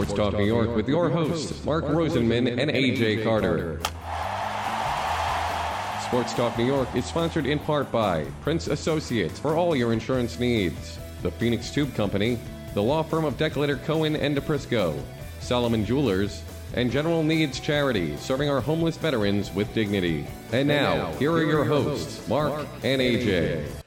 Sports Talk New York with your hosts, Mark Rosenman and AJ Carter. Sports Talk New York is sponsored in part by Prince Associates for all your insurance needs, the Phoenix Tube Company, the law firm of Decolator Cohen and DiPrisco, Solomon Jewelers, and General Needs Charity, serving our homeless veterans with dignity. And now, here are your hosts, Mark and AJ.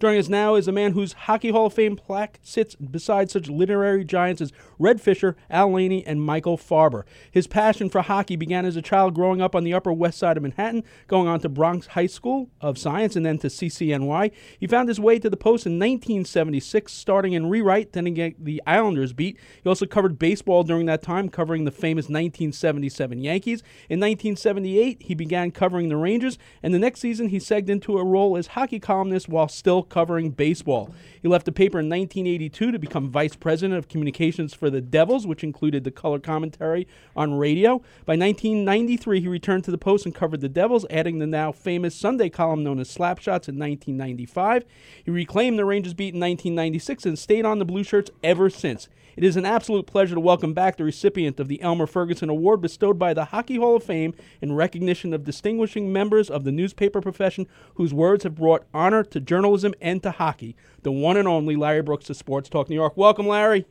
Joining us now is a man whose Hockey Hall of Fame plaque sits beside such literary giants as Red Fisher, Al Laney, and Michael Farber. His passion for hockey began as a child growing up on the Upper West Side of Manhattan, going on to Bronx High School of Science and then to CCNY. He found his way to the Post in 1976, starting in rewrite, then again the Islanders beat. He also covered baseball during that time, covering the famous 1977 Yankees. In 1978, he began covering the Rangers, and the next season he segged into a role as hockey columnist while still covering baseball. He left the paper in 1982 to become vice president of communications for the Devils, which included the color commentary on radio. By 1993, he returned to the Post and covered the Devils, adding the now famous Sunday column known as Slapshots in 1995. He reclaimed the Rangers beat in 1996 and stayed on the Blue Shirts ever since. It is an absolute pleasure to welcome back the recipient of the Elmer Ferguson Award bestowed by the Hockey Hall of Fame in recognition of distinguishing members of the newspaper profession whose words have brought honor to journalism and to hockey. The one and only Larry Brooks of Sports Talk New York. Welcome, Larry.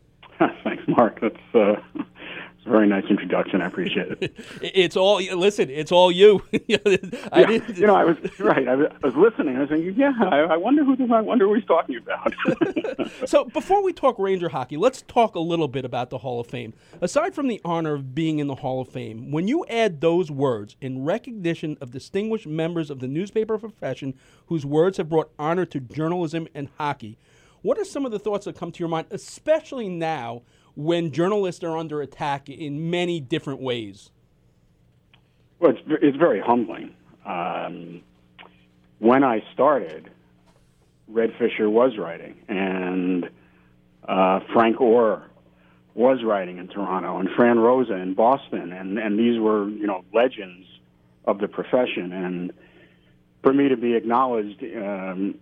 Thanks, Mark. That's uh, it's a very nice introduction. I appreciate it. it's all listen. It's all you. I yeah, you know, I was right. I was, I was listening. I was thinking, yeah, I, I wonder who I wonder who he's talking about. so before we talk Ranger hockey, let's talk a little bit about the Hall of Fame. Aside from the honor of being in the Hall of Fame, when you add those words in recognition of distinguished members of the newspaper profession whose words have brought honor to journalism and hockey, what are some of the thoughts that come to your mind, especially now? When journalists are under attack in many different ways? Well, it's, it's very humbling. Um, when I started, Red Fisher was writing, and uh, Frank Orr was writing in Toronto, and Fran Rosa in Boston, and, and these were, you know, legends of the profession. And for me to be acknowledged um,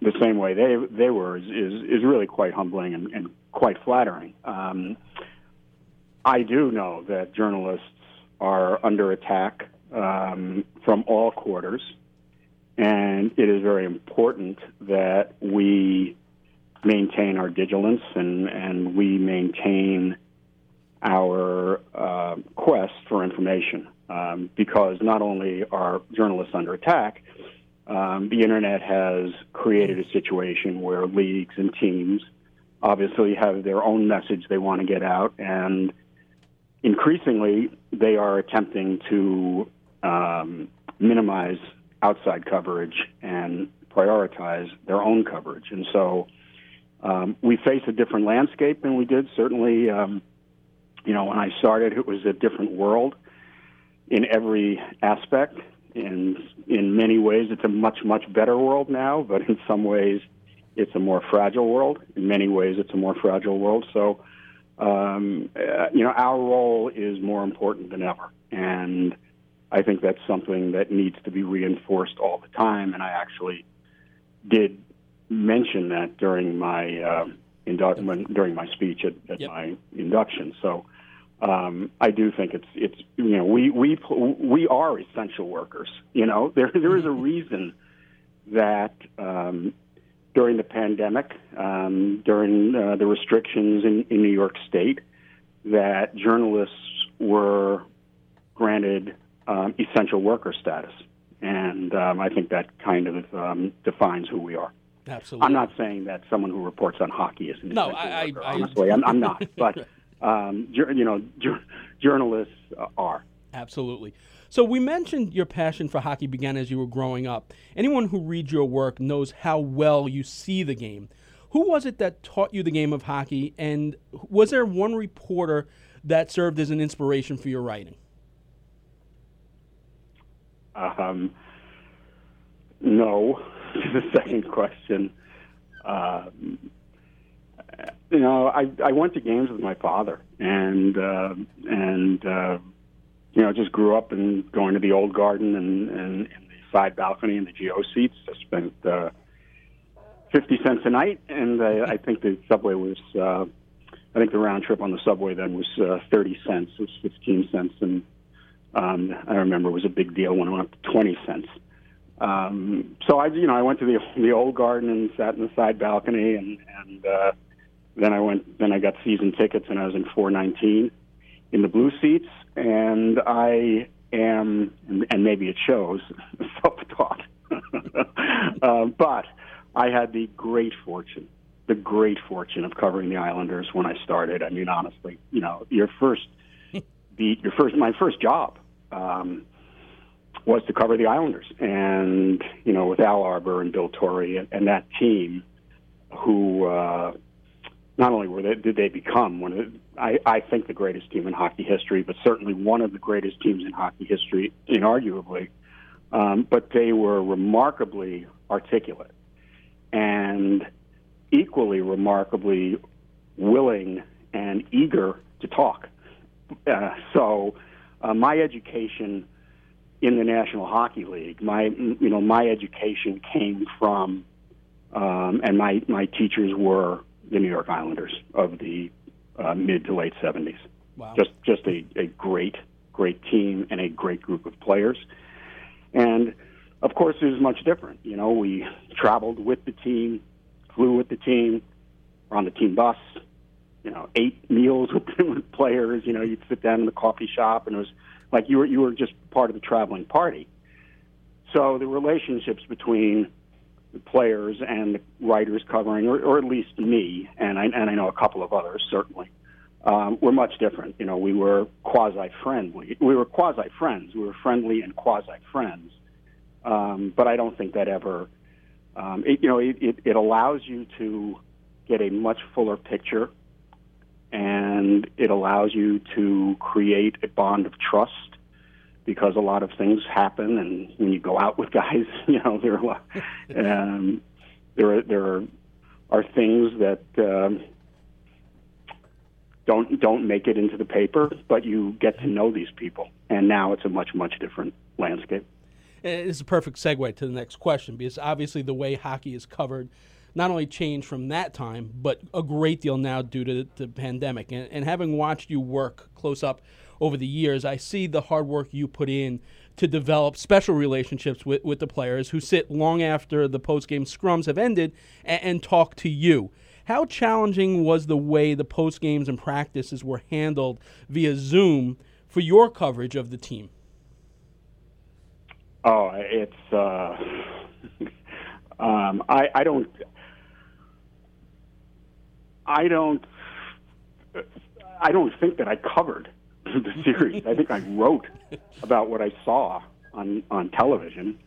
the same way they they were is is, is really quite humbling and, and quite flattering. Um, I do know that journalists are under attack um, from all quarters, and it is very important that we maintain our vigilance and, and we maintain our uh, quest for information um, because not only are journalists under attack, um, the internet has created a situation where leagues and teams obviously have their own message they want to get out, and increasingly they are attempting to um, minimize outside coverage and prioritize their own coverage. And so um, we face a different landscape than we did. Certainly, um, you know, when I started, it was a different world in every aspect. In in many ways, it's a much much better world now, but in some ways, it's a more fragile world. In many ways, it's a more fragile world. So, um, uh, you know, our role is more important than ever, and I think that's something that needs to be reinforced all the time. And I actually did mention that during my uh, during my speech at, at yep. my induction. So um, I do think it's it's you know we we we are essential workers. You know there there is a reason that um, during the pandemic, um, during uh, the restrictions in, in New York State, that journalists were granted um, essential worker status, and um, I think that kind of um, defines who we are. Absolutely. I'm not saying that someone who reports on hockey is an no, essential I, worker. I, honestly, I'm, I'm not, but um, you know, journalists are. Absolutely. So we mentioned your passion for hockey began as you were growing up. Anyone who reads your work knows how well you see the game. Who was it that taught you the game of hockey, and was there one reporter that served as an inspiration for your writing? Um, no, the second question. Um, you know, I I went to games with my father, and uh, and uh, you know, just grew up and going to the old garden and and, and the side balcony and the GO seats. I spent uh, fifty cents a night, and I, I think the subway was uh, I think the round trip on the subway then was uh, 30 cents. It was 15 cents, and um, I remember it was a big deal when it went up to 20 cents. Um, so I, you know, I went to the the old garden and sat in the side balcony, and and uh, then I went. Then I got season tickets, and I was in 419 in the blue seats, and I am, and, maybe it shows, self-taught. uh, but I had the great fortune, the great fortune of covering the Islanders when I started. I mean, honestly, you know, your first beat, your first, my first job. Um, was to cover the Islanders, and you know, with Al Arbour and Bill Torrey and, and that team, who uh, not only were they, did they become one of the, I, I think the greatest team in hockey history, but certainly one of the greatest teams in hockey history, inarguably. Um, but they were remarkably articulate and equally remarkably willing and eager to talk. Uh, so, uh, my education in the National Hockey League. My you know my education came from, um, and my my teachers were the New York Islanders of the uh, mid to late seventies. Wow. Just just a, a great great team and a great group of players, and of course it was much different. You know we traveled with the team, flew with the team, were on the team bus. You know, ate meals with, with players. You know, you'd sit down in the coffee shop, and it was like you were you were just part of the traveling party. So the relationships between players and writers covering, or, or at least me, and I, and I know a couple of others certainly, um, were much different. You know, we were quasi friendly. We were quasi friends. We were friendly and quasi friends. Um, but I don't think that ever, um, it, you know, it, it, it allows you to get a much fuller picture and it allows you to create a bond of trust because a lot of things happen and when you go out with guys you know there are um, there are, there are, are things that um, don't don't make it into the paper but you get to know these people and now it's a much much different landscape it's a perfect segue to the next question because obviously the way hockey is covered not only changed from that time, but a great deal now due to the pandemic. And, and having watched you work close up over the years, I see the hard work you put in to develop special relationships with, with the players who sit long after the post game scrums have ended and, and talk to you. How challenging was the way the post games and practices were handled via Zoom for your coverage of the team? Oh, it's. Uh, um, I, I don't. I don't. I don't think that I covered the series. I think I wrote about what I saw on on television,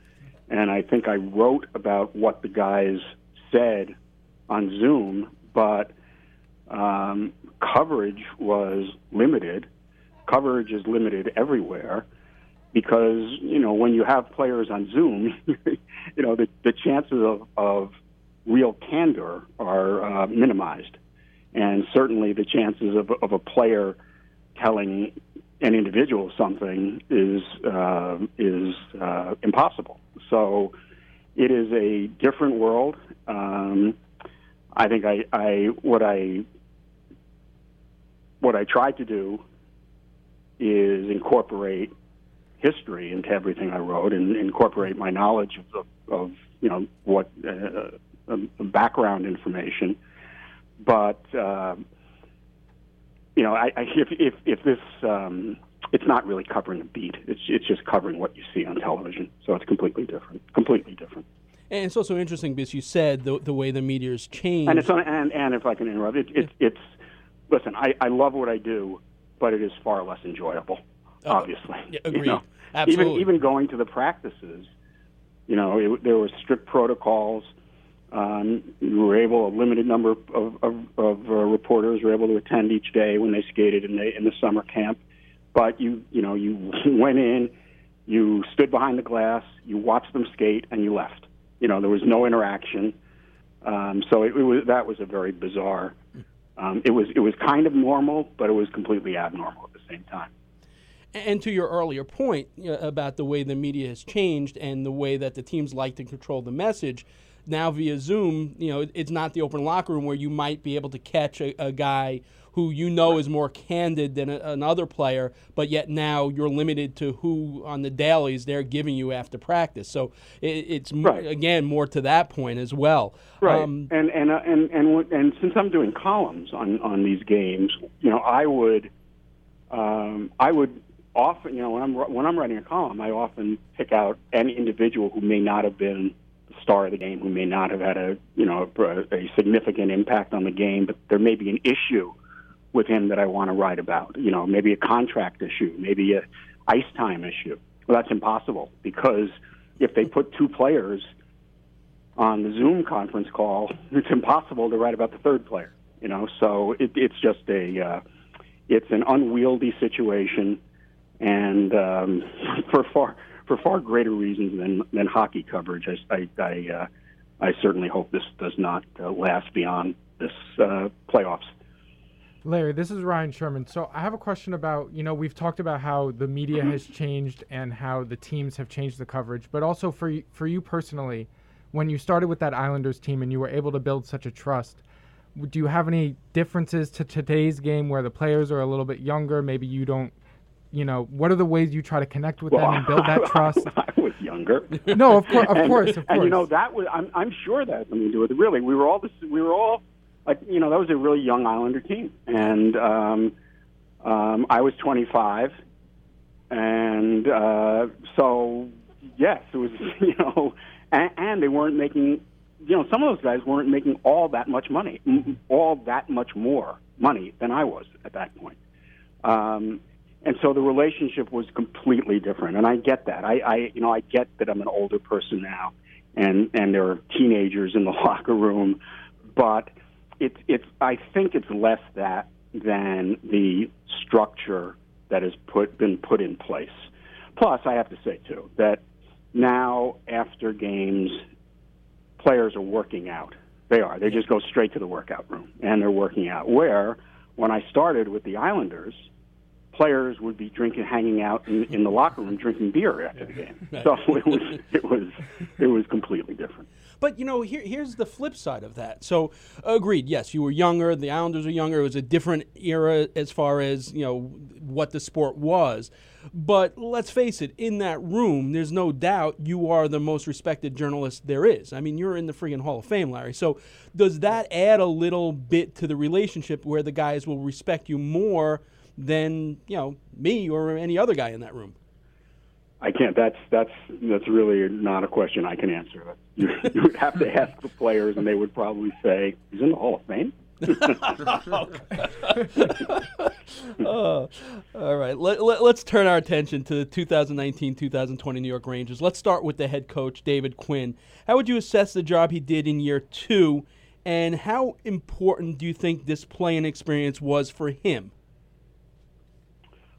and I think I wrote about what the guys said on Zoom. But um, coverage was limited. Coverage is limited everywhere because you know when you have players on Zoom, you know the the chances of, of real candor are uh, minimized and certainly the chances of, of a player telling an individual something is uh, is uh, impossible. So it is a different world. Um, I think I, I what I what I tried to do is incorporate history into everything I wrote and incorporate my knowledge of, of, of you know what uh, uh background information but um, you know, I, I, if if if this um, it's not really covering a beat. It's it's just covering what you see on television. So it's completely different. Completely different. And it's also interesting because you said the the way the meteors change. And it's on, and and if I can interrupt, it, it's it's listen. I I love what I do, but it is far less enjoyable. Oh, obviously, yeah, agreed. You know? Absolutely. Even even going to the practices, you know, it, there were strict protocols. Um, we were able, a limited number of, of, of uh, reporters were able to attend each day when they skated in the in the summer camp. But you, you know, you went in, you stood behind the glass, you watched them skate, and you left. You know, there was no interaction. Um, so it, it was that was a very bizarre. Um, it was it was kind of normal, but it was completely abnormal at the same time. And to your earlier point about the way the media has changed and the way that the teams like to control the message, now via Zoom, you know, it's not the open locker room where you might be able to catch a, a guy who you know is more candid than a, another player, but yet now you're limited to who on the dailies they're giving you after practice. So it, it's right. again more to that point as well. Right. Um, and and uh, and and and since I'm doing columns on on these games, you know, I would um, I would often, you know, when I'm when I'm writing a column, I often pick out any individual who may not have been star of the game, who may not have had a you know a, a significant impact on the game, but there may be an issue with him that I want to write about. You know, maybe a contract issue, maybe a ice time issue. Well, that's impossible because if they put two players on the Zoom conference call, it's impossible to write about the third player. You know, so it, it's just a uh, it's an unwieldy situation and um, for far for far greater reasons than than hockey coverage. I I I, uh, I certainly hope this does not uh, last beyond this uh, playoffs. Larry, this is Ryan Sherman. So I have a question about, you know, we've talked about how the media has changed and how the teams have changed the coverage, but also for for you personally, when you started with that Islanders team and you were able to build such a trust, do you have any differences to today's game where the players are a little bit younger, maybe you don't you know, what are the ways you try to connect with well, them and build that trust? I was younger. no, of course, of and, course, of course. And you know that was I'm I'm sure that had something to do with it. Really, we were all this, we were all like you know that was a really young Islander team, and um, um, I was 25, and uh, so yes, it was you know, and, and they weren't making you know some of those guys weren't making all that much money, all that much more money than I was at that point. Um, and so the relationship was completely different. And I get that. I, I you know, I get that I'm an older person now, and and there are teenagers in the locker room, but it's it's. I think it's less that than the structure that has put been put in place. Plus, I have to say too that now after games, players are working out. They are. They just go straight to the workout room and they're working out. Where when I started with the Islanders players would be drinking, hanging out in, in the locker room, drinking beer after the game. So it was it was it was completely different. But you know, here, here's the flip side of that. So, agreed. Yes, you were younger. The Islanders were younger. It was a different era as far as you know what the sport was. But let's face it, in that room, there's no doubt you are the most respected journalist there is. I mean, you're in the freaking Hall of Fame, Larry. So, does that add a little bit to the relationship where the guys will respect you more? Than you know me or any other guy in that room. I can't. That's that's that's really not a question I can answer. You, you would have to ask the players, and they would probably say, "He's in the Hall of Fame." uh, all right. Let, let, us turn our attention to the 2019 2020 New York Rangers. Let's start with the head coach, David Quinn. How would you assess the job he did in year two, and how important do you think this playing experience was for him?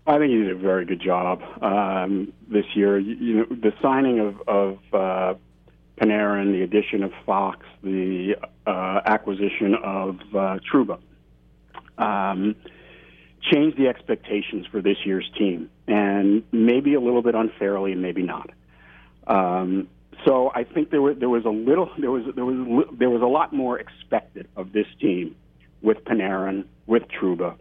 I think he did a very good job um, this year. You, know, the signing of, of uh, Panarin, the addition of Fox, the uh, acquisition of uh, Trouba, um, changed the expectations for this year's team, and maybe a little bit unfairly, and maybe not. Um, so I think there was there was a little there was there was there was a lot more expected of this team with Panarin, with Trouba,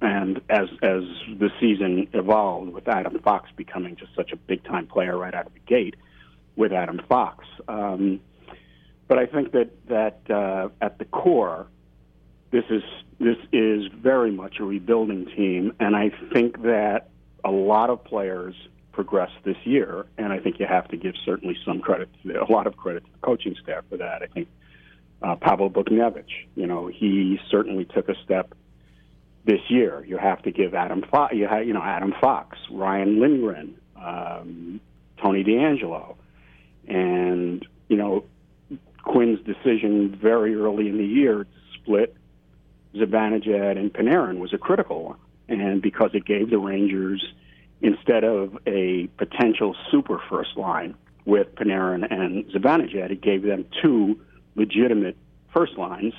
and as as the season evolved, with Adam Fox becoming just such a big time player right out of the gate, with Adam Fox. Um, but I think that that uh, at the core, this is this is very much a rebuilding team, and I think that a lot of players progressed this year, and I think you have to give certainly some credit, to, a lot of credit to the coaching staff for that. I think uh, Pavel Buchnevich, you know, he certainly took a step this year. You have to give Adam Fox, you, have, you know Adam Fox, Ryan Lindgren, um, Tony DeAngelo, and you know Quinn's decision very early in the year to split Zibanejad and Panarin was a critical one, and because it gave the Rangers instead of a potential super first line with Panarin and Zibanejad, it gave them two legitimate first lines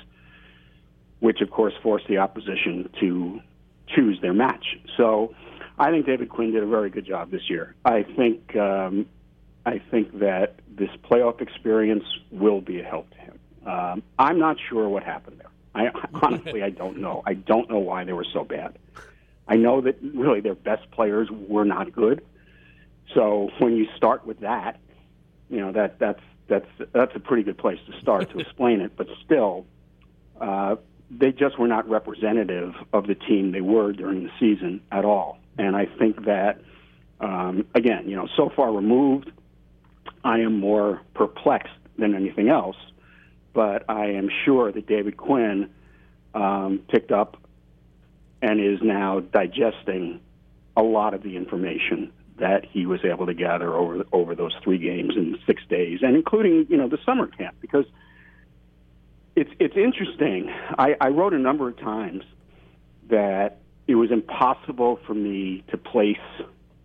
which of course forced the opposition to choose their match. So I think David Quinn did a very good job this year. I think um, I think that this playoff experience will be a help to him. Um, I'm not sure what happened there. I honestly, I don't know. I don't know why they were so bad. I know that really their best players were not good. So when you start with that, you know that that's that's that's a pretty good place to start to explain it. But still, uh, they just were not representative of the team they were during the season at all. And I think that um, again, you know, so far removed, I am more perplexed than anything else. But I am sure that David Quinn um, picked up and is now digesting a lot of the information that he was able to gather over over those three games in six days, and including you know the summer camp because it's it's interesting. I, I wrote a number of times that it was impossible for me to place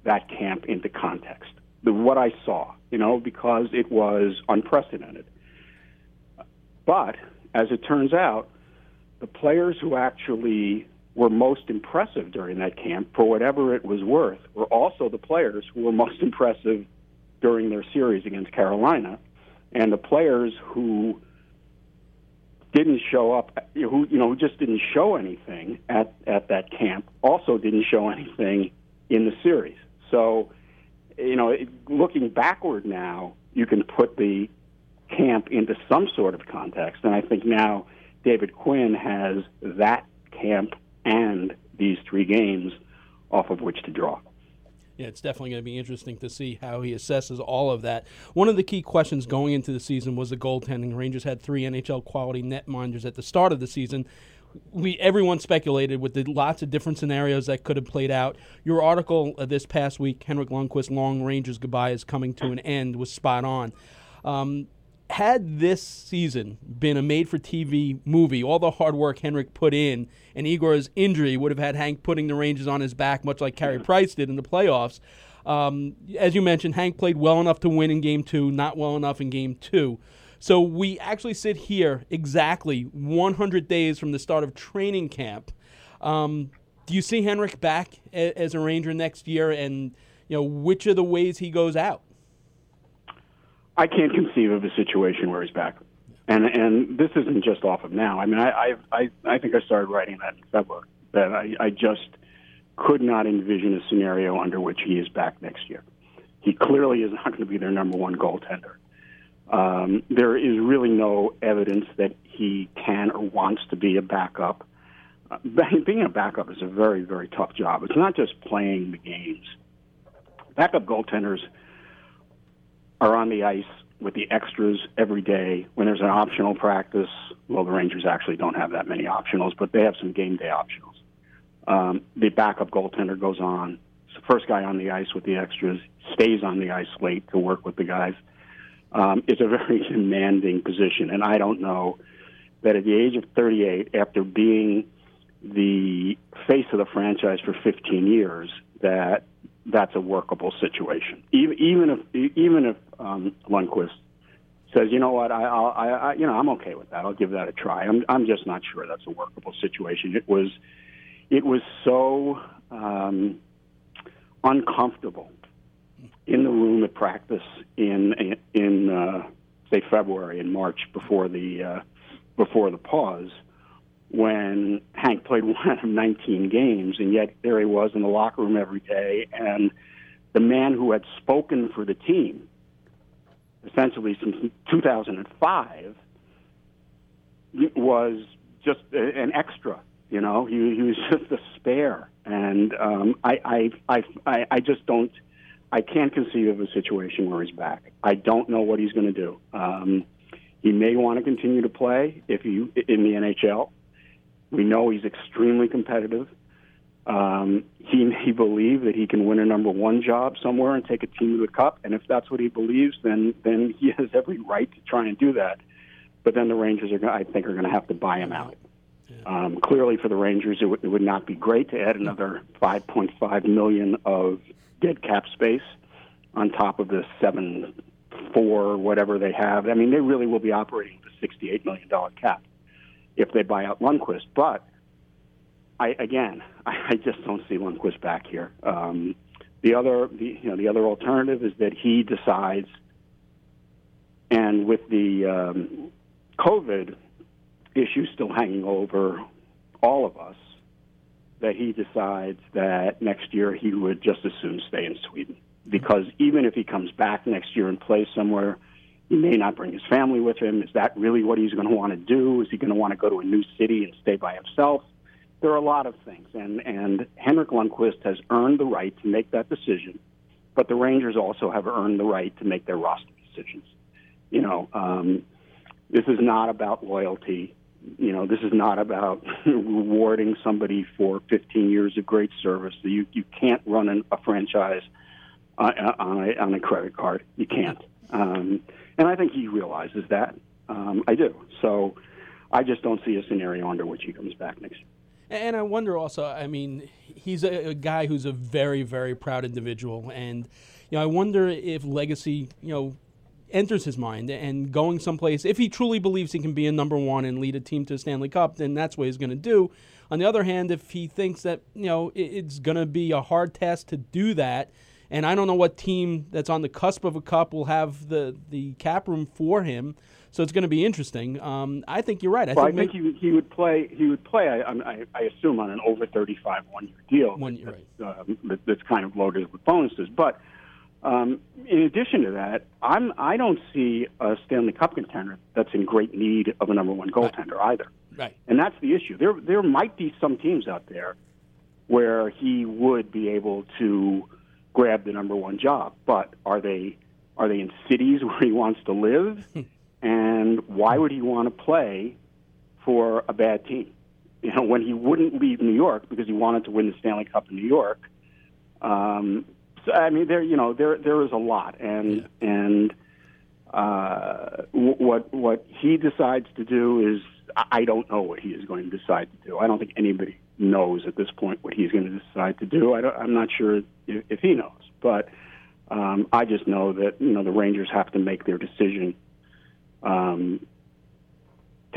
that camp into context, the what I saw, you know, because it was unprecedented. But as it turns out, the players who actually were most impressive during that camp, for whatever it was worth, were also the players who were most impressive during their series against Carolina, and the players who didn't show up, who you know, just didn't show anything at at that camp, also didn't show anything in the series. So, you know, looking backward now, you can put the camp into some sort of context, and I think now David Quinn has that camp and these three games off of which to draw. Yeah, it's definitely going to be interesting to see how he assesses all of that. One of the key questions going into the season was the goaltending. Rangers had three NHL quality netminders at the start of the season. We everyone speculated with the lots of different scenarios that could have played out. Your article uh, this past week, Henrik Lundqvist, "Long Rangers Goodbye is Coming to an End," was spot on. Um, had this season been a made for TV movie, all the hard work Henrik put in and Igor's injury would have had Hank putting the Rangers on his back, much like Carey Price did in the playoffs. Um, as you mentioned, Hank played well enough to win in game two, not well enough in game two. So we actually sit here exactly 100 days from the start of training camp. Um, do you see Henrik back a- as a Ranger next year, and you know which of the ways he goes out? I can't conceive of a situation where he's back. And and this isn't just off of now. I mean, I I I think I started writing that in February. That I, I just could not envision a scenario under which he is back next year. He clearly is not going to be their number one goaltender. Um, there is really no evidence that he can or wants to be a backup. Uh, being a backup is a very, very tough job. It's not just playing the games. Backup goaltenders are on the ice with the extras every day. When there's an optional practice, well, the Rangers actually don't have that many optionals, but they have some game day optionals. Um, the backup goaltender goes on. It's the first guy on the ice with the extras, stays on the ice late to work with the guys. Um, it's a very demanding position, and I don't know that at the age of 38, after being the face of the franchise for 15 years, that that's a workable situation. Even if even if um, Lundqvist says, you know what, I, I, I, you know, I'm okay with that. I'll give that a try. I'm, I'm just not sure that's a workable situation. It was, it was so um, uncomfortable in the room at practice in in uh, say February and March before the uh, before the pause when Hank played one of 19 games, and yet there he was in the locker room every day, and the man who had spoken for the team essentially since 2005 was just an extra. You know, he, he was just a spare, and um, I, I, I, I just don't. I can't conceive of a situation where he's back. I don't know what he's going to do. Um, he may want to continue to play if you in the NHL. We know he's extremely competitive. Um, he may believe that he can win a number one job somewhere and take a team to the cup, and if that's what he believes, then then he has every right to try and do that. But then the Rangers are, I think, are going to have to buy him out. Um, clearly, for the Rangers, it, w- it would not be great to add another 5.5 million of dead cap space on top of the seven four whatever they have. I mean, they really will be operating with a 68 million dollar cap if they buy out Lundqvist. But I again, I just don't see Lundqvist back here. Um, the other, the, you know, the other alternative is that he decides, and with the um, COVID, issue still hanging over all of us that he decides that next year he would just as soon stay in Sweden. Because even if he comes back next year and plays somewhere, he may not bring his family with him. Is that really what he's going to want to do? Is he going to want to go to a new city and stay by himself? There are a lot of things, and and Henrik Lundqvist has earned the right to make that decision, but the Rangers also have earned the right to make their roster decisions. You know, um, this is not about loyalty you know, this is not about rewarding somebody for 15 years of great service. You you can't run an, a franchise on, on, a, on a credit card. You can't. Um, and I think he realizes that. Um, I do. So I just don't see a scenario under which he comes back next year. And I wonder also, I mean, he's a, a, guy who's a very, very proud individual. And, you know, I wonder if legacy, you know, enters his mind and going someplace, if he truly believes he can be a number one and lead a team to a Stanley Cup, then that's what he's going to do. On the other hand, if he thinks that you know it's going to be a hard task to do that, and I don't know what team that's on the cusp of a cup will have the the cap room for him, so it's going to be interesting. Um, I think you're right. I well, think, I think he, he would play. He would play. I, I, I assume on an over 35 one year deal. One year, right. Uh, that's kind of loaded with bonuses, but um, in addition to that, I'm I don't see a Stanley Cup contender that's in great need of a number one goaltender right. either. Right. And that's the issue. There there might be some teams out there where he would be able to grab the number one job, but are they are they in cities where he wants to live? and why would he want to play for a bad team? You know, when he wouldn't leave New York because he wanted to win the Stanley Cup in New York. Um, so, I mean, there you know there there is a lot, and yeah. and uh, what what he decides to do is I don't know what he is going to decide to do. I don't think anybody knows at this point what he's going to decide to do. I am not sure if, if, he knows, but um, I just know that you know the Rangers have to make their decision, um,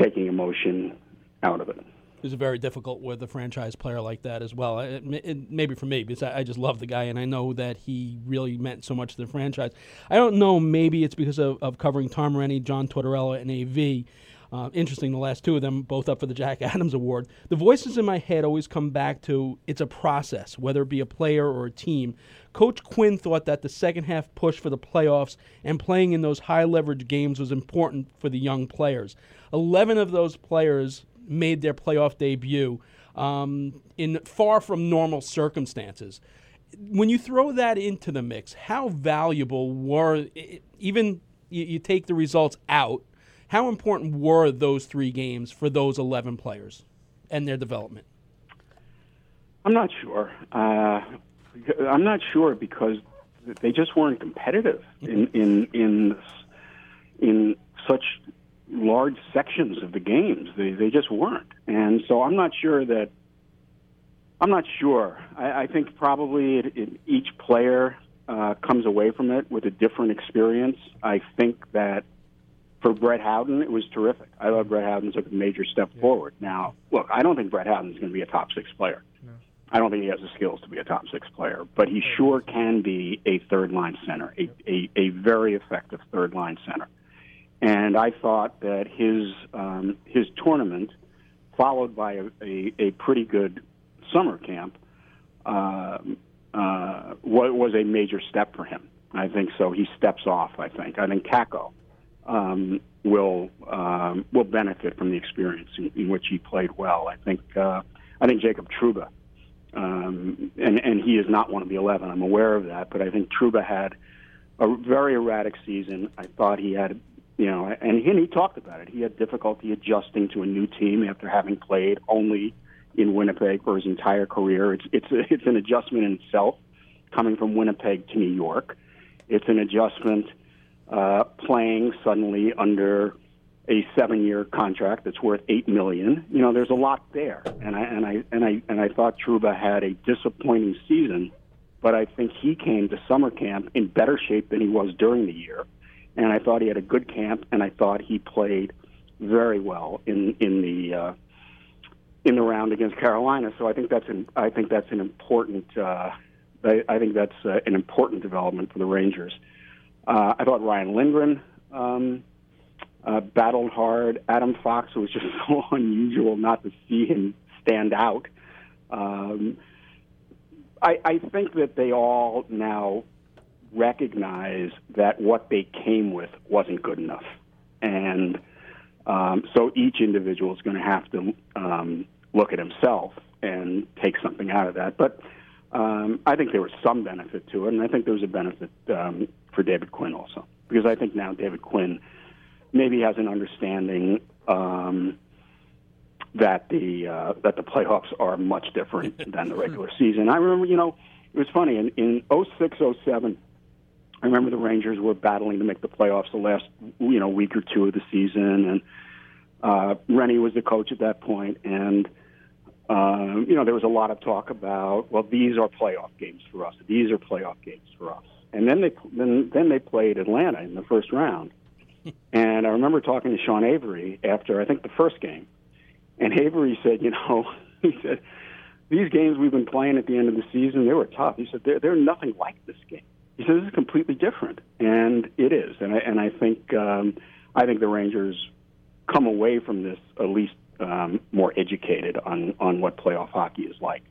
taking emotion out of it. it is very difficult with a franchise player like that as well. It, it, maybe for me, because I, I, just love the guy and I know that he really meant so much to the franchise. I don't know, maybe it's because of, of covering Tom Renney, John Tortorella, and AV. Uh, interesting, the last two of them both up for the Jack Adams Award. The voices in my head always come back to it's a process, whether it be a player or a team. Coach Quinn thought that the second half push for the playoffs and playing in those high leverage games was important for the young players. 11 of those players made their playoff debut um, in far from normal circumstances. When you throw that into the mix, how valuable were, even you, you take the results out, how important were those three games for those 11 players and their development? I'm not sure. Uh, I'm not sure because they just weren't competitive in in in in such large sections of the games. They they just weren't, and so I'm not sure that. I'm not sure. I, I think probably it, it, each player uh, comes away from it with a different experience. I think that for Brett Howden, it was terrific. I thought Brett Howden took a major step yeah. forward. Now, look, I don't think Brett Howden is going to be a top six player. No. I don't think he has the skills to be a top six player, but he sure can be a third line center, a, a, a very effective third line center. And I thought that his um, his tournament, followed by a, a, a pretty good summer camp, uh, uh, was a major step for him. I think so. He steps off. I think. I think Kakko um, will um, will benefit from the experience in, in which he played well. I think. Uh, I think Jacob Trouba, um, and and he is not one of the eleven. I'm aware of that, but I think Trouba had a very erratic season. I thought he had you know, and he, and he talked about it. He had difficulty adjusting to a new team after having played only in Winnipeg for his entire career. It's it's a, it's an adjustment in itself, coming from Winnipeg to New York. It's an adjustment uh, playing suddenly under a seven-year contract that's worth eight million. You know, there's a lot there, and I and I and I and I thought Trouba had a disappointing season, but I think he came to summer camp in better shape than he was during the year and I thought he had a good camp, and I thought he played very well in in the uh, in the round against Carolina. So I think that's an I think that's an important uh, I, I think that's uh, an important development for the Rangers. Uh, I thought Ryan Lindgren um, uh, battled hard. Adam Fox was just so unusual not to see him stand out. Um, I, I think that they all now recognize that what they came with wasn't good enough, and um, so each individual is going to have to um, look at himself and take something out of that. But um, I think there was some benefit to it, and I think there was a benefit um, for David Quinn also, because I think now David Quinn maybe has an understanding um, that the uh, that the playoffs are much different than the regular season. I remember, you know, it was funny in in 06, 07, I remember the Rangers were battling to make the playoffs the last you know week or two of the season, and uh, Renney was the coach at that point, and um, you know there was a lot of talk about well these are playoff games for us, these are playoff games for us, and then they then then they played Atlanta in the first round, and I remember talking to Sean Avery after I think the first game, and Avery said, you know, he said these games we've been playing at the end of the season they were tough. He said they're they're nothing like this game he said this is completely different, and it is. And I and I think um, I think the Rangers come away from this at least um, more educated on on what playoff hockey is like.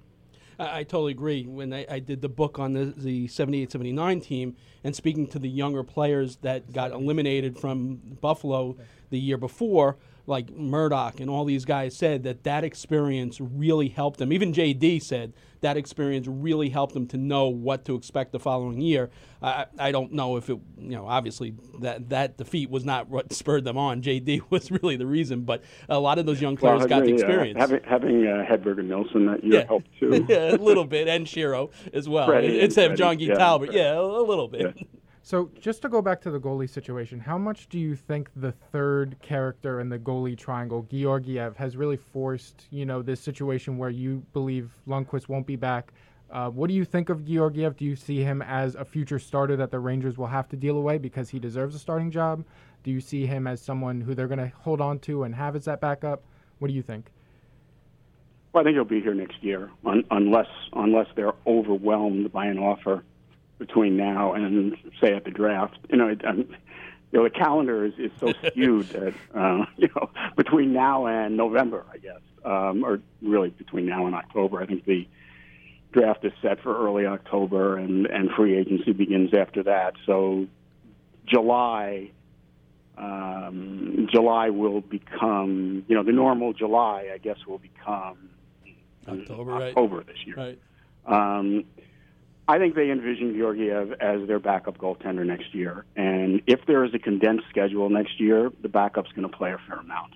I, I totally agree. When I, I, did the book on the, the 78 79 team and speaking to the younger players that got eliminated from Buffalo the year before, like Murdoch and all these guys said that that experience really helped them. Even JD said that experience really helped them to know what to expect the following year. I, I don't know if it, you know, obviously that that defeat was not what spurred them on. JD was really the reason, but a lot of those young players well, got the experience. Uh, having having uh, Hedberg and Nilsson that year yeah. helped too. yeah, a little bit, and Shero as well. Freddie Instead of Jean-Guy yeah, Talbot, yeah, a, a little bit. So just to go back to the goalie situation, how much do you think the third character in the goalie triangle, Georgiev, has really forced you know this situation where you believe Lundqvist won't be back? Uh, what do you think of Georgiev? Do you see him as a future starter that the Rangers will have to deal away because he deserves a starting job? Do you see him as someone who they're going to hold on to and have as that backup? What do you think? Well, I think he'll be here next year, un- unless unless they're overwhelmed by an offer between now and say at the draft. You know, it, um, you know the calendar is, is so skewed that uh, you know between now and November, I guess, um, or really between now and October. I think the draft is set for early October, and and free agency begins after that. So July. Um, July will become, you know, the normal July, I guess, will become October, right? This year. Right. Um, I think they envision Georgiev as their backup goaltender next year. And if there is a condensed schedule next year, the backup's going to play a fair amount.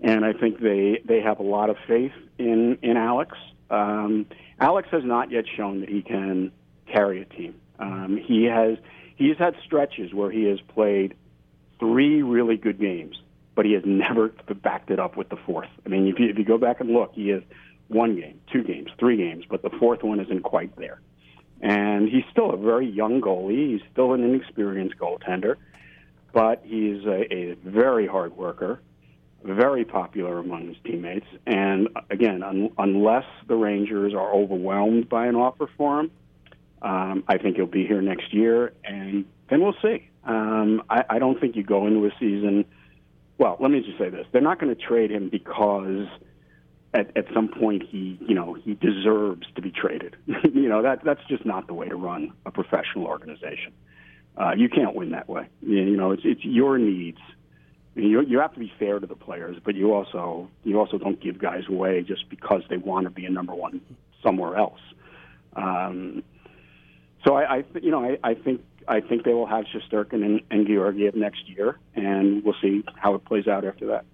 And I think they, they have a lot of faith in, in Alex. Um, Alex has not yet shown that he can carry a team. Um, he has he's had stretches where he has played three really good games, but he has never backed it up with the fourth. I mean, if you, if you go back and look, he has one game, two games, three games, but the fourth one isn't quite there. And he's still a very young goalie. He's still an inexperienced goaltender, but he's a, a very hard worker, very popular among his teammates. And again, un- unless the Rangers are overwhelmed by an offer for him, um, I think he'll be here next year, and then we'll see. Um, I, I don't think you go into a season. Well, let me just say this: they're not going to trade him because at, at some point he, you know, he deserves to be traded. you know, that that's just not the way to run a professional organization. Uh, you can't win that way. You, know, it's it's your needs. You you have to be fair to the players, but you also you also don't give guys away just because they want to be a number one somewhere else. Um, so I, I you know, I, I think I think they will have Shesterkin and, and Georgiev next year, and we'll see how it plays out after that.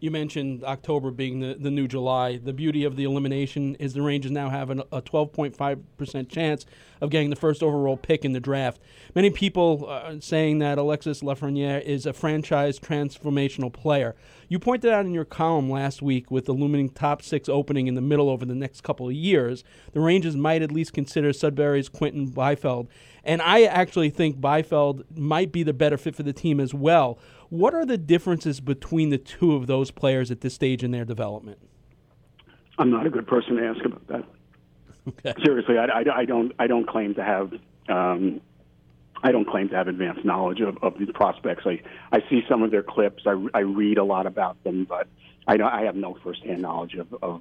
You mentioned October being the, the new July. The beauty of the elimination is the Rangers now have an, a 12.5% chance of getting the first overall pick in the draft. Many people are saying that Alexis Lafreniere is a franchise transformational player. You pointed out in your column last week with the looming top six opening in the middle over the next couple of years, the Rangers might at least consider Sudbury's Quinton Byfield. And I actually think Byfield might be the better fit for the team as well. What are the differences between the two of those players at this stage in their development? I'm not a good person to ask about that. Okay. Seriously, I, I, I don't I don't claim to have um, I don't claim to have advanced knowledge of, of the prospects. I, I see some of their clips. I, I read a lot about them, but I, I have no firsthand knowledge of, of,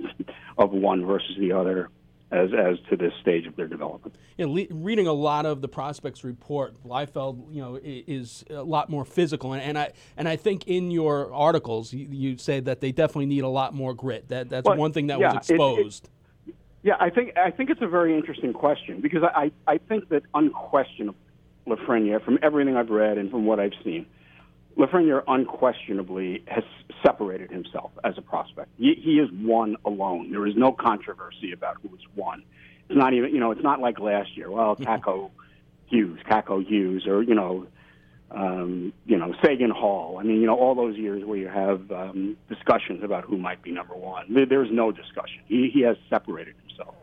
of one versus the other as, as to this stage of their development. Yeah, le- reading a lot of the prospects report, Byfield, you know, is a lot more physical, and, and I and I think in your articles you, you, say that they definitely need a lot more grit. That that's well, one thing that yeah, was exposed. It, it, yeah, I think I think it's a very interesting question because I I think that unquestionably Lafreniere, from everything I've read and from what I've seen, Lafreniere unquestionably has separated himself as a prospect. He, he is one alone. There is no controversy about who is one. It's not even, you know, it's not like last year. Well, Kakko Hughes, Kakko Hughes, or you know, um, you know, Seguin Hall. I mean, you know, all those years where you have um, discussions about who might be number one. There, there's no discussion. He, he has separated himself.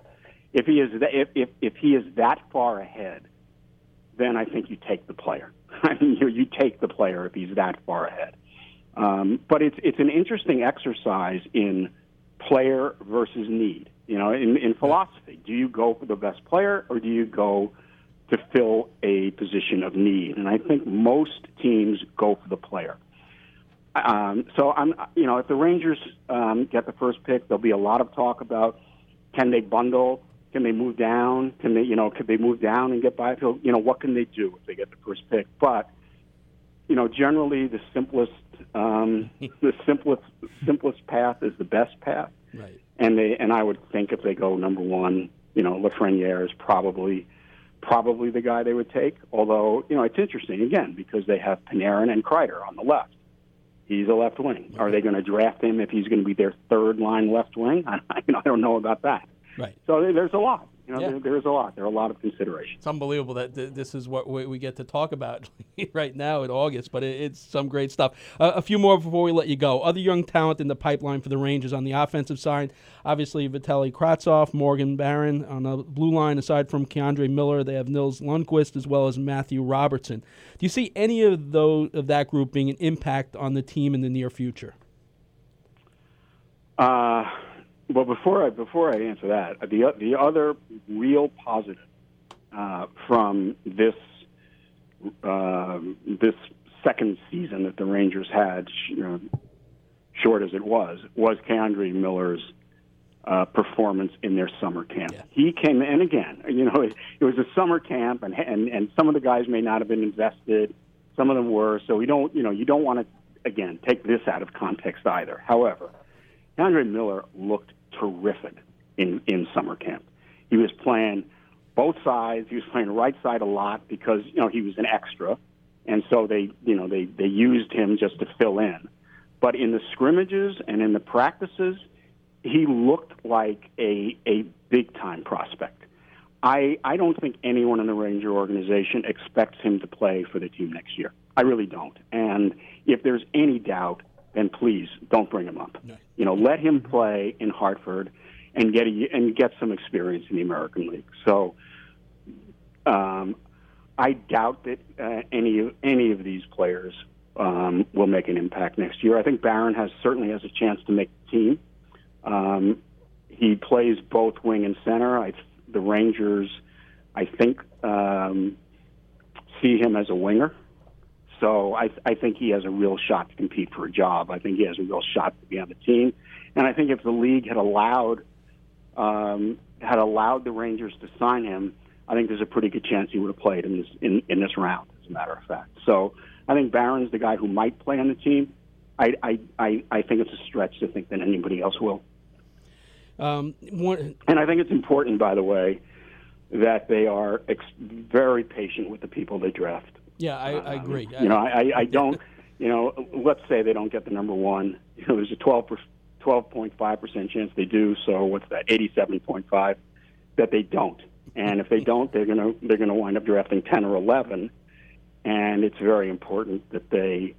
If he is, that, if, if if he is that far ahead, then I think you take the player. I mean, you, you take the player if he's that far ahead. Um, but it's it's an interesting exercise in player versus need. You know, in, in philosophy, do you go for the best player or do you go to fill a position of need? And I think most teams go for the player. Um, so I'm, you know, if the Rangers um, get the first pick, there'll be a lot of talk about can they bundle can they move down? Can they, you know, could they move down and get Byfield? You know, what can they do if they get the first pick? But, you know, generally the simplest, um, the simplest, simplest path is the best path. Right. And they, and I would think if they go number one, you know, Lafreniere is probably, probably the guy they would take. Although, you know, it's interesting again because they have Panarin and Kreider on the left. He's a left wing. Are they going to draft him if he's going to be their third line left wing? I, you know, I don't know about that. Right. So there's a lot. You know, yeah. there, there's a lot. There are a lot of considerations. It's unbelievable that th- this is what we, we, get to talk about right now in August, but it, it's some great stuff. Uh, a few more before we let you go. Other young talent in the pipeline for the Rangers on the offensive side, obviously Vitaly Kravtsov, Morgan Barron on the blue line. Aside from K'Andre Miller, they have Nils Lundkvist as well as Matthew Robertson. Do you see any of those of that group being an impact on the team in the near future? Uh well, before I before I answer that, the the other real positive uh, from this uh, this second season that the Rangers had, you know, short as it was, was K'Andre Miller's uh, performance in their summer camp. Yeah. He came, in again, you know, it, it was a summer camp, and, and and some of the guys may not have been invested, some of them were. So we don't, you know, you don't want to again take this out of context either. However, K'Andre Miller looked terrific in in summer camp. He was playing both sides. He was playing right side a lot because you know he was an extra, and so they you know they they used him just to fill in. But in the scrimmages and in the practices, he looked like a a big time prospect. I I don't think anyone in the Ranger organization expects him to play for the team next year. I really don't. And if there's any doubt, then please don't bring him up. No. You know, let him play in Hartford and get a, and get some experience in the American League. So, um, I doubt that uh, any of any of these players um, will make an impact next year. I think Barron has certainly has a chance to make the team. Um, he plays both wing and center. I, the Rangers, I think, um, see him as a winger. So I, I think he has a real shot to compete for a job. I think he has a real shot to be on the team. And I think if the league had allowed um, had allowed the Rangers to sign him, I think there's a pretty good chance he would have played in this in, in this round. As a matter of fact, so I think Barron's the guy who might play on the team. I I, I, I think it's a stretch to think that anybody else will. Um, one, and I think it's important, by the way, that they are ex- very patient with the people they draft. Yeah, I, I um, agree. you know, I, I don't. You know, let's say they don't get the number one. You know, there's a 12 12.5 percent chance they do. So what's that? 87.5 that they don't. And if they don't, they're gonna they're gonna wind up drafting 10 or 11. And it's very important that they,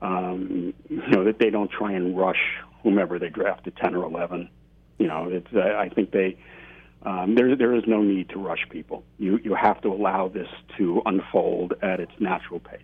um, you know, that they don't try and rush whomever they draft at 10 or 11. You know, it's uh, I think they um, there, there is no need to rush people. You, you have to allow this to unfold at its natural pace.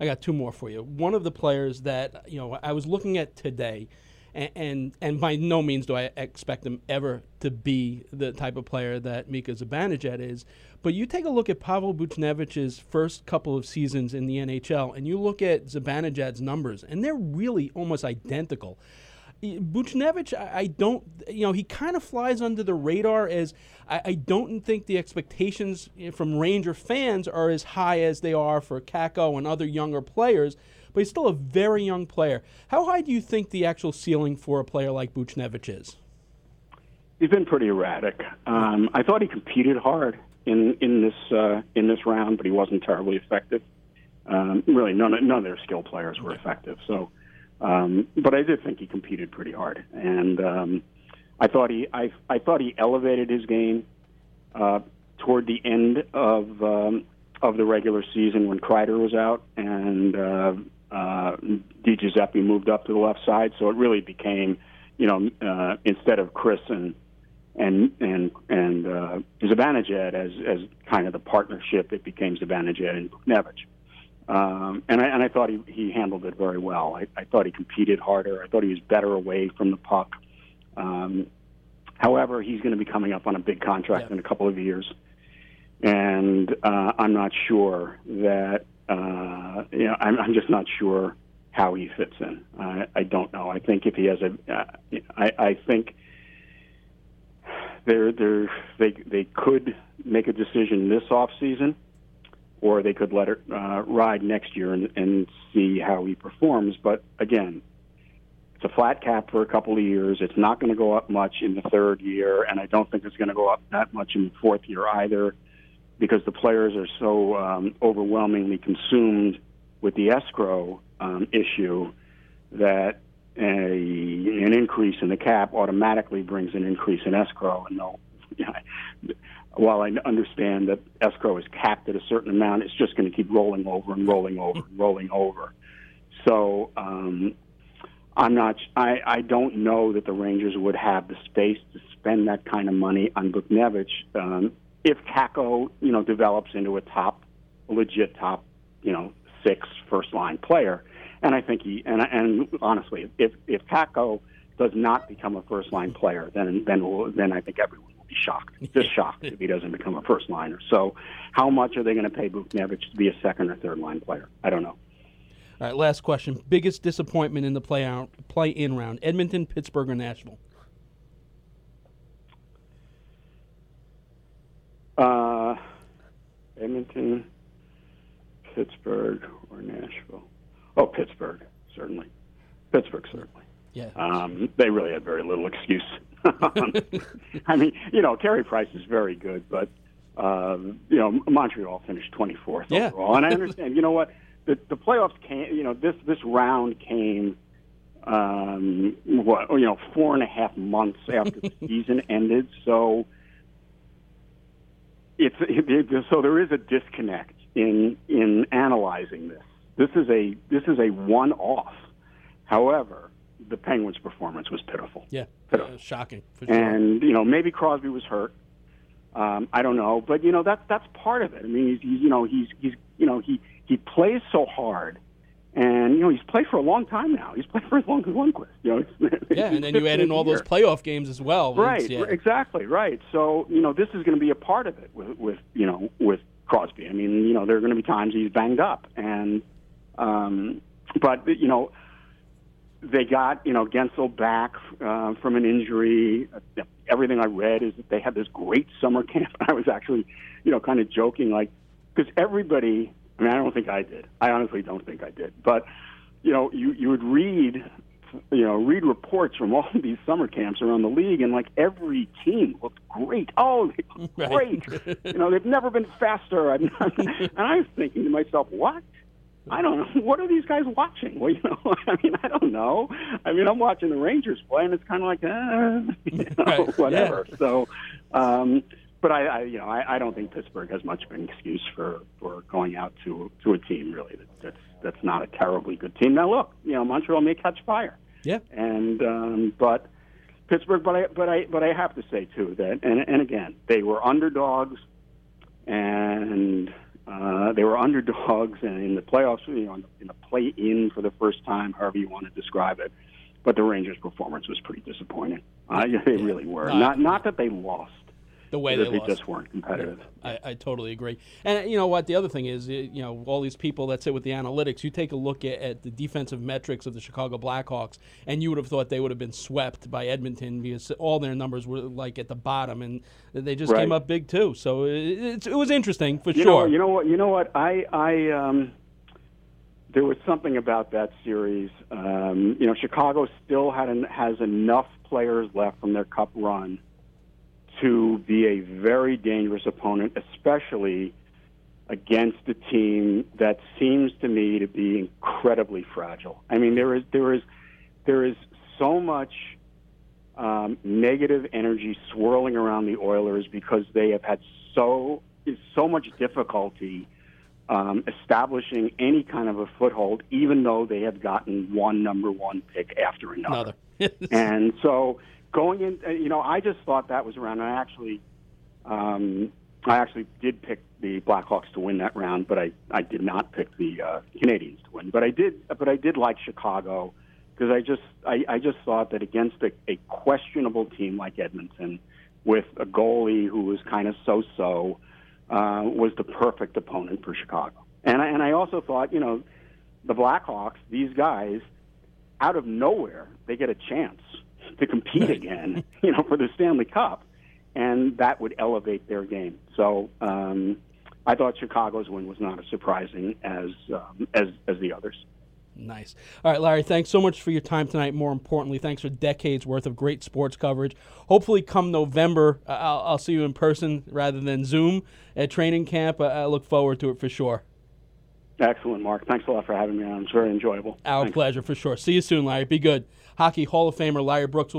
I got two more for you. One of the players that you know I was looking at today, and, and and by no means do I expect him ever to be the type of player that Mika Zibanejad is. But you take a look at Pavel Buchnevich's first couple of seasons in the NHL, and you look at Zibanejad's numbers, and they're really almost identical. Buchnevich, I, I don't, you know, he kind of flies under the radar as I, I, don't think the expectations from Ranger fans are as high as they are for Kakko and other younger players, but he's still a very young player. How high do you think the actual ceiling for a player like Buchnevich is? He's been pretty erratic. Um, I thought he competed hard in in this uh, in this round, but he wasn't terribly effective. Um, really, none of, none of their skill players were effective. So um, but I did think he competed pretty hard, and um, I thought he I, I thought he elevated his game uh, toward the end of um, of the regular season when Kreider was out and uh, uh, Di Giuseppe moved up to the left side. So it really became, you know, uh, instead of Chris and and and and uh, Zibanejad as as kind of the partnership, it became Zibanejad and Buchnevich. Um, and I and I thought he he handled it very well. I, I thought he competed harder. I thought he was better away from the puck. Um, however, he's going to be coming up on a big contract yeah. in a couple of years, and uh, I'm not sure that uh, you know I'm, I'm just not sure how he fits in. I, I don't know. I think if he has a, uh, I, I think they're, they're, they they could make a decision this off season or they could let it uh, ride next year and, and see how he performs. But again, it's a flat cap for a couple of years. It's not going to go up much in the third year, and I don't think it's going to go up that much in the fourth year either, because the players are so um, overwhelmingly consumed with the escrow um, issue that a, an increase in the cap automatically brings an increase in escrow, and they'll. while I understand that escrow is capped at a certain amount, it's just going to keep rolling over and rolling over and rolling over. So um, I'm not. I, I don't know that the Rangers would have the space to spend that kind of money on Buchnevich um, if Kakko, you know, develops into a top, legit top, you know, six first line player. And I think he and and honestly, if if Kakko does not become a first line player, then then then I think everyone be shocked, just shocked if he doesn't become a first liner. So, how much are they going to pay Buchnevich to be a second or third line player? I don't know. All right, last question. Biggest disappointment in the play out, play in round: Edmonton, Pittsburgh, or Nashville? Uh, Edmonton, Pittsburgh, or Nashville? Oh, Pittsburgh, certainly. Pittsburgh, certainly. Yeah. Um, they really had very little excuse I mean, you know, Carey Price is very good, but um, you know, Montreal finished 24th yeah. overall, and I understand. you know what? The the playoffs came. You know, this this round came. Um, what you know, four and a half months after the season ended, so it's it, so there is a disconnect in in analyzing this. This is a this is a one off. However, the Penguins' performance was pitiful. Yeah, pitiful. Uh, shocking. Sure. And you know, maybe Crosby was hurt. Um, I don't know, but you know that's that's part of it. I mean, he's, he's you know he's he's you know he he plays so hard, and you know he's played for a long time now. He's played for as long as Lundqvist. You know, yeah, and then you add in all those playoff games as well. Right, yeah. exactly, right. So you know this is going to be a part of it with with you know with Crosby. I mean, you know there are going to be times he's banged up, and um, but you know they got you know Guentzel back uh, from an injury. Everything I read is that they had this great summer camp. I was actually, you know, kind of joking, like because everybody. I mean, I don't think I did. I honestly don't think I did. But you know, you you would read, you know, read reports from all of these summer camps around the league, and like every team looked great. Oh, they looked great. you know, they've never been faster. and I was thinking to myself, what? I don't know. What are these guys watching? Well, you know, I mean, I don't know. I mean, I'm watching the Rangers play, and it's kind of like, uh, you know, right. whatever. Yeah. So, um, but I, I, you know, I, I don't think Pittsburgh has much of an excuse for for going out to to a team really that, that's that's not a terribly good team. Now, look, you know, Montreal may catch fire. Yeah. And um, but Pittsburgh, but I but I but I have to say too that, and and again, they were underdogs, and uh, they were underdogs, and in the playoffs, you know, in the play-in for the first time, however you want to describe it. but the Rangers' performance was pretty disappointing. Uh, they really were. Not not that they lost, the way they they lost. just weren't competitive. I, I totally agree. And you know what? The other thing is, you know, all these people that sit with the analytics, you take a look at, at the defensive metrics of the Chicago Blackhawks, and you would have thought they would have been swept by Edmonton because all their numbers were like at the bottom, and they just came up big too. So it, it was interesting for You sure. know, you know what? You know what? I, I, um, there was something about that series. Um, you know, Chicago still had an, has enough players left from their Cup run to be a very dangerous opponent, especially against a team that seems to me to be incredibly fragile. I mean, there is there is there is so much um, negative energy swirling around the Oilers because they have had so so much difficulty um, establishing any kind of a foothold, even though they have gotten one number one pick after another. Another. and so going in, uh, you know, I just thought that was around. I actually, um, I actually did pick the Blackhawks to win that round, but I, I did not pick the uh, Canadiens to win. But I did, but I did like Chicago because I just, I, I just thought that against a, a questionable team like Edmonton, with a goalie who was kind of so-so, uh, was the perfect opponent for Chicago. And I, and I also thought, you know, the Blackhawks, these guys, out of nowhere, they get a chance to compete again, you know, for the Stanley Cup, and that would elevate their game. So um, I thought Chicago's win was not as surprising as um, as as the others. Nice. All right, Larry, thanks so much for your time tonight. More importantly, thanks for decades worth of great sports coverage. Hopefully, come November, uh, I'll, I'll see you in person rather than Zoom at training camp. Uh, I look forward to it for sure. Excellent, Mark. Thanks a lot for having me on. It's very enjoyable. Our Thanks. pleasure for sure. See you soon, Larry. Be good. Hockey Hall of Famer Larry Brooks